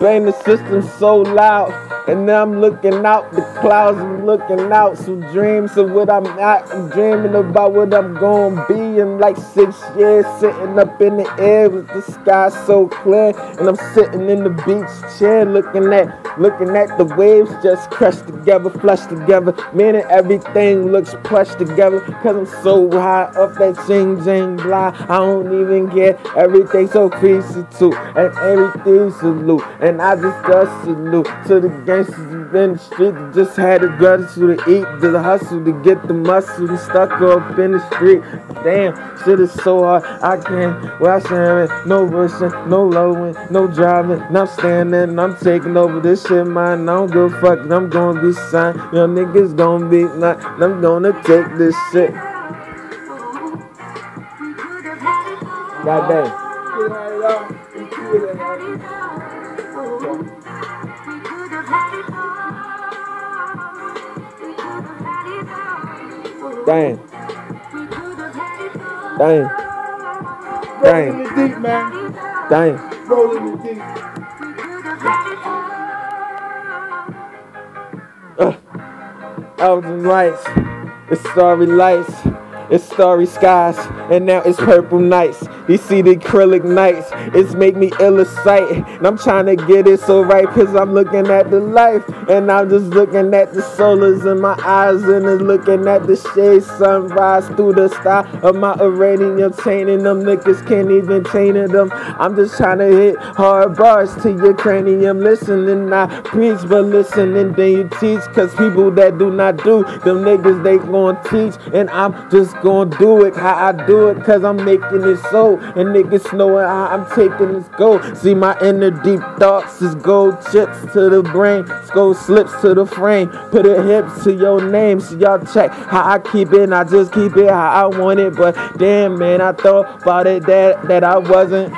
Bang the system so loud, and now I'm looking out the clouds. I'm looking out some dreams of what I'm. I'm dreaming about what I'm gonna be in like six years, sitting up in the air with the sky so clear, and I'm sitting in the beach chair, looking at, looking at the waves just crush together, flush together. Man, and everything looks plush together, cause I'm so high up that ching ching blah. I don't even care. Everything so crazy too, and everything's salute. And I just got salute to the in the street just had the gratitude to eat, the hustle to get the muscle, stuck up in the street. Damn, shit is so hard. I can't. Well, I'm no rushing, no lowing, no driving. And I'm standing, I'm taking over this shit, man. I don't give a fuck. I'm gonna be signed. Your niggas gonna be not. I'm gonna take this shit. God damn. Dang. Dang. The deep, man. Dang. Rolling the deep. In lights. It's starry lights. It's starry skies. And now it's purple nights. You see the acrylic nights. It's make me ill of sight. And I'm trying to get it so right. Cause I'm looking at the life. And I'm just looking at the solars in my eyes. And it's looking at the shade sunrise through the sky of my uranium chain. And them niggas can't even chain it them. I'm just trying to hit hard bars to your cranium. Listening, I preach, but listening, then you teach. Cause people that do not do, them niggas they gon' teach. And I'm just gon' do it how I do it. Cause I'm making it so. And niggas knowing how I'm taking this gold. See my inner deep thoughts is gold chips to the brain. Gold slips to the frame. Put a hips to your name. So y'all check how I keep it. I just keep it how I want it. But damn man, I thought about it that that I wasn't.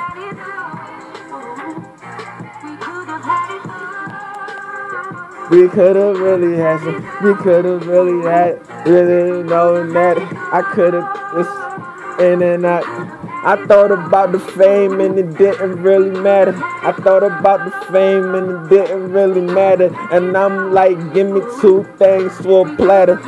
We could have really had some. We could have really had. Really knowing that I could have. just In and out. I thought about the fame and it didn't really matter. I thought about the fame and it didn't really matter. And I'm like, give me two things for a platter.